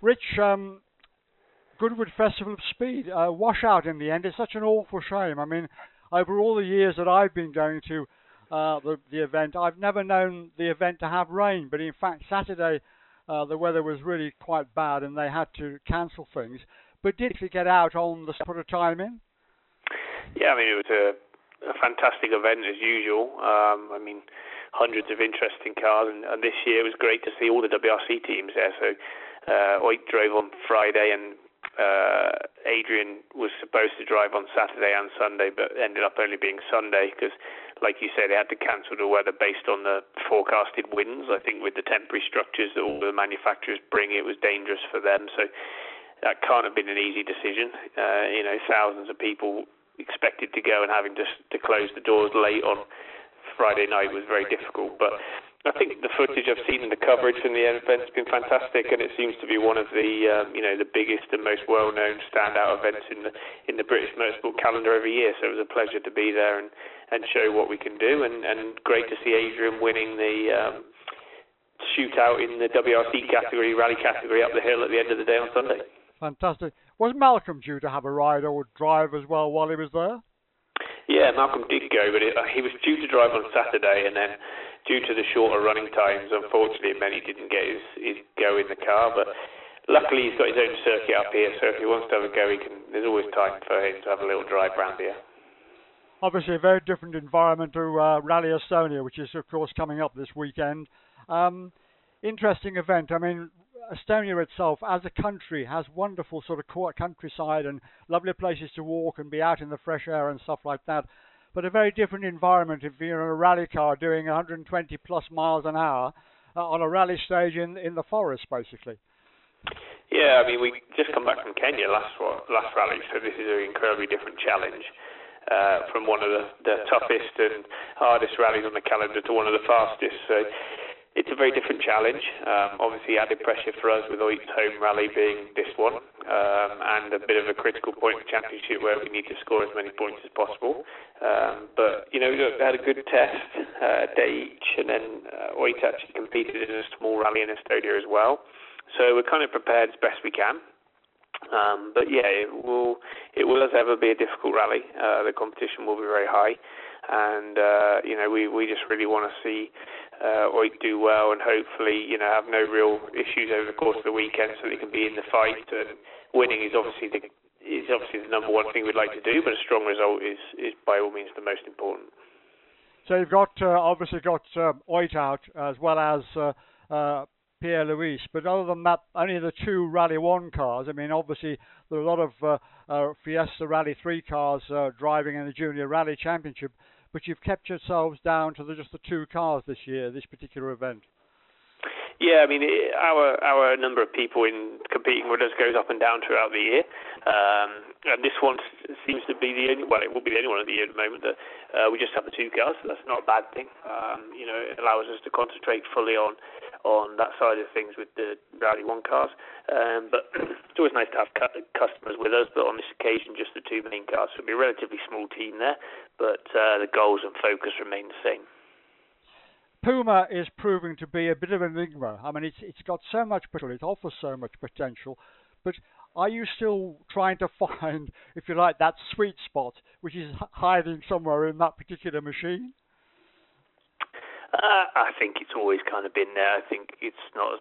Rich, um, Goodwood Festival of Speed, uh, washout in the end. It's such an awful shame. I mean, over all the years that I've been going to uh, the, the event, I've never known the event to have rain. But in fact, Saturday uh, the weather was really quite bad and they had to cancel things. But did you get out on the put a time in? Yeah, I mean it was a, a fantastic event as usual. Um, I mean hundreds of interesting cars, and, and this year it was great to see all the WRC teams there. So uh, Ott drove on Friday, and uh, Adrian was supposed to drive on Saturday and Sunday, but ended up only being Sunday because, like you said, they had to cancel the weather based on the forecasted winds. I think with the temporary structures that all the manufacturers bring, it was dangerous for them. So that can't have been an easy decision. Uh, you know, thousands of people expected to go and having to to close the doors late on Friday night was very difficult. But I think the footage I've seen and the coverage from the event has been fantastic, and it seems to be one of the um, you know the biggest and most well-known standout events in the in the British motorsport calendar every year. So it was a pleasure to be there and and show what we can do, and and great to see Adrian winning the. Um, shootout in the WRC category, rally category up the hill at the end of the day on Sunday. Fantastic. Was Malcolm due to have a ride or drive as well while he was there? Yeah, Malcolm did go, but it, uh, he was due to drive on Saturday, and then due to the shorter running times, unfortunately, he didn't get his, his go in the car. But luckily, he's got his own circuit up here, so if he wants to have a go, he can. There's always time for him to have a little drive round here. Obviously, a very different environment to uh, Rally Estonia, which is of course coming up this weekend. Um, interesting event. I mean, Estonia itself, as a country, has wonderful sort of countryside and lovely places to walk and be out in the fresh air and stuff like that but a very different environment if you're in a rally car doing 120 plus miles an hour uh, on a rally stage in in the forest, basically. Yeah, I mean we just come back from Kenya last last rally, so this is an incredibly different challenge. Uh, from one of the, the toughest and hardest rallies on the calendar to one of the fastest. So it's a very different challenge. Um, obviously, added pressure for us with Ott's home rally being this one, um, and a bit of a critical point in the championship where we need to score as many points as possible. Um, but you know, we had a good test uh, day each, and then uh, Oit actually competed in a small rally in Estonia as well. So we're kind of prepared as best we can. Um, but yeah, it will it will as ever be a difficult rally. Uh, the competition will be very high, and uh, you know we we just really want to see uh, or do well and hopefully you know have no real issues over the course of the weekend so they can be in the fight. And winning is obviously the is obviously the number one thing we'd like to do but a strong result is is by all means the most important. So you've got uh, obviously got uh, Ott out as well as uh, uh, Pierre Louis, but other than that, only the two Rally One cars. I mean, obviously there are a lot of uh, uh, Fiesta Rally Three cars uh, driving in the Junior Rally Championship but you've kept yourselves down to the, just the two cars this year, this particular event. Yeah, I mean, our our number of people in competing with us goes up and down throughout the year, um, and this one seems to be the only. Well, it will be the only one of the year at the moment that uh, we just have the two cars. So that's not a bad thing. Um, you know, it allows us to concentrate fully on on that side of things with the Rally One cars. Um, but it's always nice to have cu- customers with us. But on this occasion, just the two main cars. So it'll be a relatively small team there, but uh, the goals and focus remain the same. Puma is proving to be a bit of an enigma. I mean, it's it's got so much potential, it offers so much potential, but are you still trying to find, if you like, that sweet spot which is hiding somewhere in that particular machine? Uh, I think it's always kind of been there. I think it's not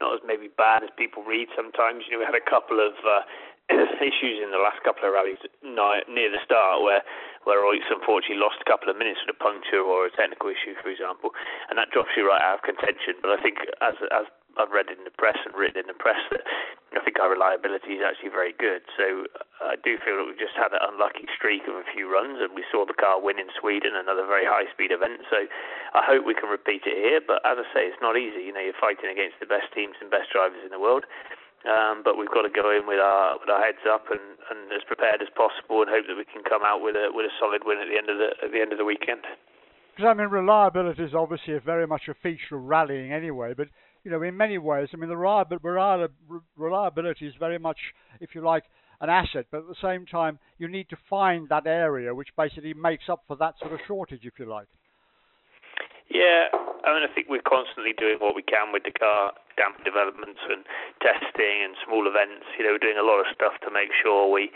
not as maybe bad as people read sometimes. You know, we had a couple of uh, issues in the last couple of rallies near the start where where Otts unfortunately lost a couple of minutes with a puncture or a technical issue, for example, and that drops you right out of contention. But I think as as I've read in the press and written in the press that I think our reliability is actually very good. So I do feel that we've just had an unlucky streak of a few runs, and we saw the car win in Sweden, another very high-speed event. So I hope we can repeat it here. But as I say, it's not easy. You know, you're fighting against the best teams and best drivers in the world. Um, but we've got to go in with our with our heads up and, and as prepared as possible, and hope that we can come out with a with a solid win at the end of the at the end of the weekend. Because I mean, reliability is obviously very much a feature of rallying anyway. But you know, in many ways, I mean, the reliability is very much, if you like, an asset. But at the same time, you need to find that area which basically makes up for that sort of shortage, if you like. Yeah, I mean, I think we're constantly doing what we can with the car, damp developments and testing and small events. You know, we're doing a lot of stuff to make sure we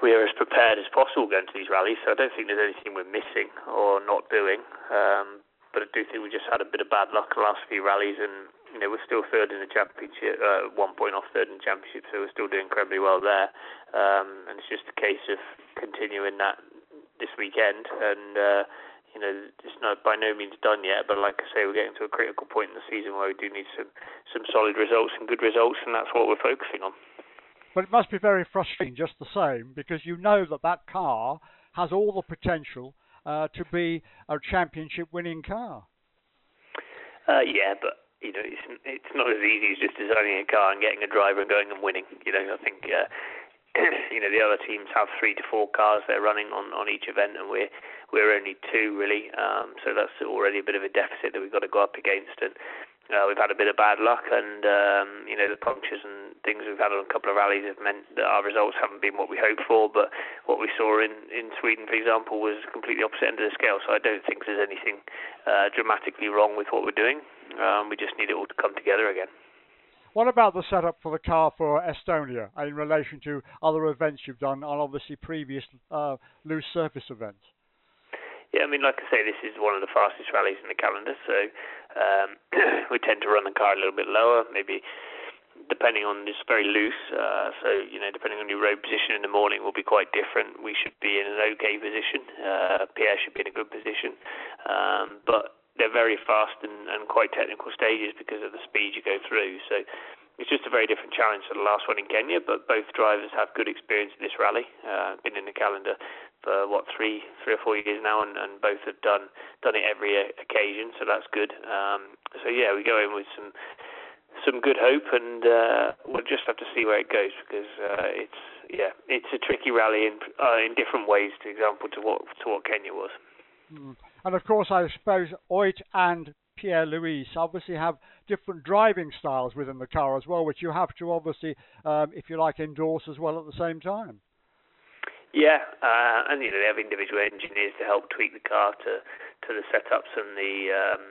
we are as prepared as possible going to these rallies. So I don't think there's anything we're missing or not doing. Um, but I do think we just had a bit of bad luck the last few rallies, and you know we're still third in the championship, uh, one point off third in the championship, so we're still doing incredibly well there. Um, and it's just a case of continuing that this weekend and. Uh, you know, it's not by no means done yet, but like I say, we're getting to a critical point in the season where we do need some some solid results and good results, and that's what we're focusing on. But it must be very frustrating just the same because you know that that car has all the potential uh, to be a championship winning car. Uh, yeah, but you know, it's it's not as easy as just designing a car and getting a driver and going and winning. You know, I think uh, you know the other teams have three to four cars they're running on on each event, and we're we're only two really. Um, so that's already a bit of a deficit that we've got to go up against. And uh, we've had a bit of bad luck, and um, you know the punctures and things we've had on a couple of rallies have meant that our results haven't been what we hoped for. But what we saw in in Sweden, for example, was completely opposite end of the scale. So I don't think there's anything uh, dramatically wrong with what we're doing. Um, we just need it all to come together again. What about the setup for the car for Estonia in relation to other events you've done and obviously previous uh, loose surface events? Yeah, I mean, like I say, this is one of the fastest rallies in the calendar, so um, we tend to run the car a little bit lower, maybe depending on it's very loose. Uh, so you know, depending on your road position in the morning, will be quite different. We should be in an okay position. Uh, Pierre should be in a good position, um, but they're very fast and, and quite technical stages because of the speed you go through. So it's just a very different challenge to the last one in Kenya. But both drivers have good experience in this rally. Uh, been in the calendar for what three three or four years now, and, and both have done done it every occasion, so that's good. Um, so yeah, we go in with some some good hope, and uh, we'll just have to see where it goes because uh, it's yeah it's a tricky rally in uh, in different ways. For example, to what to what Kenya was. Mm. And of course, I suppose Ott and Pierre Louis obviously have different driving styles within the car as well, which you have to obviously, um, if you like, endorse as well at the same time. Yeah, uh, and you know they have individual engineers to help tweak the car to to the setups and the um,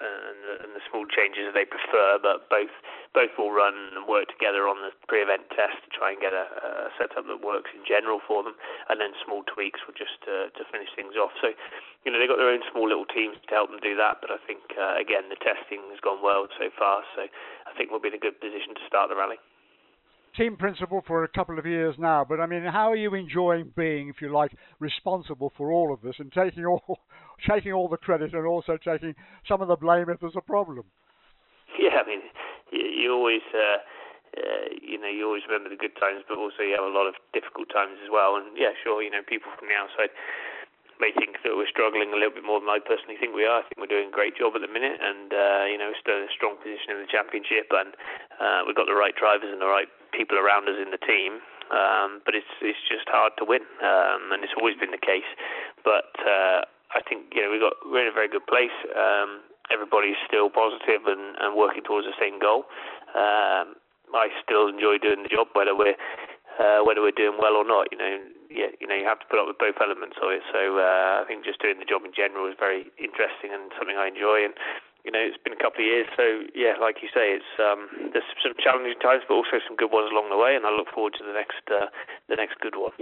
and, the, and the small changes that they prefer. But both both will run and work together on the pre-event test to try and get a, a setup that works in general for them, and then small tweaks will just uh, to finish things off. So, you know they've got their own small little teams to help them do that. But I think uh, again the testing has gone well so far, so I think we'll be in a good position to start the rally team principal for a couple of years now, but I mean, how are you enjoying being, if you like, responsible for all of this and taking all taking all the credit and also taking some of the blame if there's a problem? Yeah, I mean, you, always. Uh, uh, you know, you always remember the good times, but also you have a lot of difficult times as well. And yeah, sure, you know, people from the outside may think that we're struggling a little bit more than I personally think we are. I think we're doing a great job at the minute, and uh, you know, still in a strong position in the championship, and uh, we've got the right drivers and the right people around us in the team. Um, but it's it's just hard to win, um, and it's always been the case. But uh, I think you know we got we're in a very good place. Um, everybody's still positive and, and working towards the same goal. Um, I still enjoy doing the job, whether we're uh, whether we're doing well or not. You know, yeah, you know, you have to put up with both elements of it. So uh, I think just doing the job in general is very interesting and something I enjoy. And you know, it's been a couple of years, so yeah, like you say, it's um, there's some challenging times, but also some good ones along the way, and I look forward to the next uh, the next good one.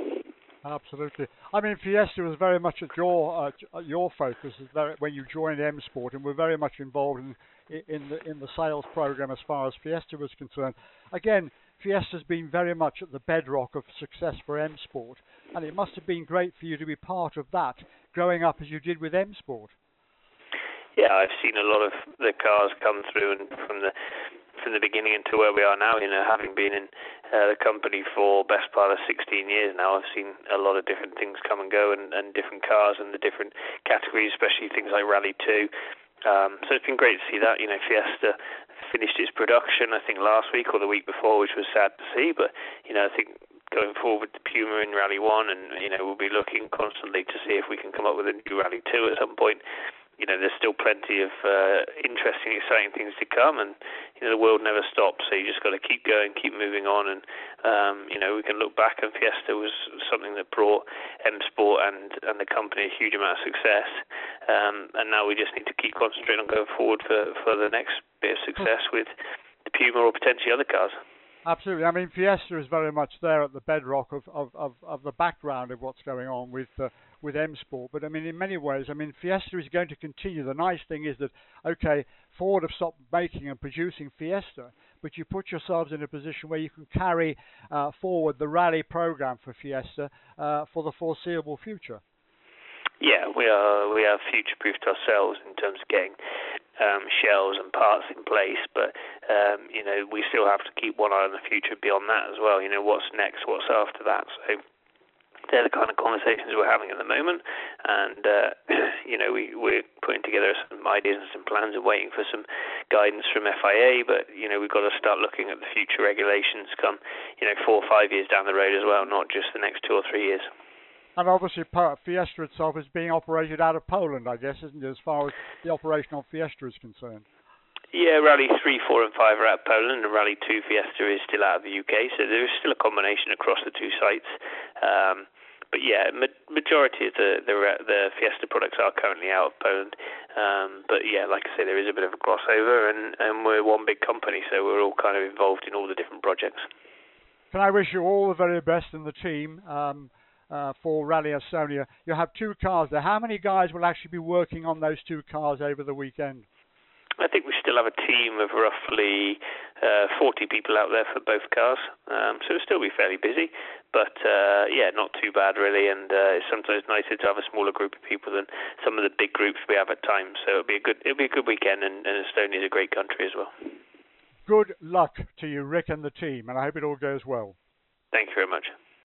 Absolutely. I mean, Fiesta was very much at your uh, your focus when you joined M Sport, and we're very much involved in in the in the sales program as far as Fiesta was concerned. Again, Fiesta's been very much at the bedrock of success for M Sport, and it must have been great for you to be part of that, growing up as you did with M Sport yeah, I've seen a lot of the cars come through, and from the from the beginning into where we are now, you know, having been in uh, the company for best part of 16 years now, I've seen a lot of different things come and go, and, and different cars and the different categories, especially things like Rally 2. Um, so it's been great to see that. You know, Fiesta finished its production, I think, last week or the week before, which was sad to see. But you know, I think going forward to Puma in Rally One, and you know, we'll be looking constantly to see if we can come up with a new Rally Two at some point you know, there's still plenty of uh, interesting, exciting things to come, and you know, the world never stops. So you just got to keep going, keep moving on, and um, you know, we can look back and Fiesta was something that brought M Sport and and the company a huge amount of success, um, and now we just need to keep concentrating on going forward for for the next bit of success with the Puma or potentially other cars. Absolutely. I mean, Fiesta is very much there at the bedrock of, of, of, of the background of what's going on with uh, with M Sport. But I mean, in many ways, I mean, Fiesta is going to continue. The nice thing is that okay, Ford have stopped making and producing Fiesta, but you put yourselves in a position where you can carry uh, forward the rally program for Fiesta uh, for the foreseeable future. Yeah, we are we are future proofed ourselves in terms of getting um, shells and parts in place, but um, you know we still have to keep one eye on the future beyond that as well. You know what's next, what's after that. So they're the kind of conversations we're having at the moment, and uh, you know we we're putting together some ideas and some plans and waiting for some guidance from FIA. But you know we've got to start looking at the future regulations come you know four or five years down the road as well, not just the next two or three years. And obviously, Fiesta itself is being operated out of Poland, I guess, isn't it, as far as the operation of Fiesta is concerned? Yeah, Rally 3, 4 and 5 are out of Poland, and Rally 2 Fiesta is still out of the UK, so there is still a combination across the two sites. Um, but yeah, ma- majority of the, the the Fiesta products are currently out of Poland. Um, but yeah, like I say, there is a bit of a crossover, and, and we're one big company, so we're all kind of involved in all the different projects. Can I wish you all the very best in the team? Um, uh, for Rally Estonia. You have two cars there. How many guys will actually be working on those two cars over the weekend? I think we still have a team of roughly uh, 40 people out there for both cars, um, so it'll still be fairly busy. But uh, yeah, not too bad really, and uh, it's sometimes nicer to have a smaller group of people than some of the big groups we have at times. So it'll be a good it'll be a good weekend, and, and Estonia is a great country as well. Good luck to you, Rick, and the team, and I hope it all goes well. Thank you very much.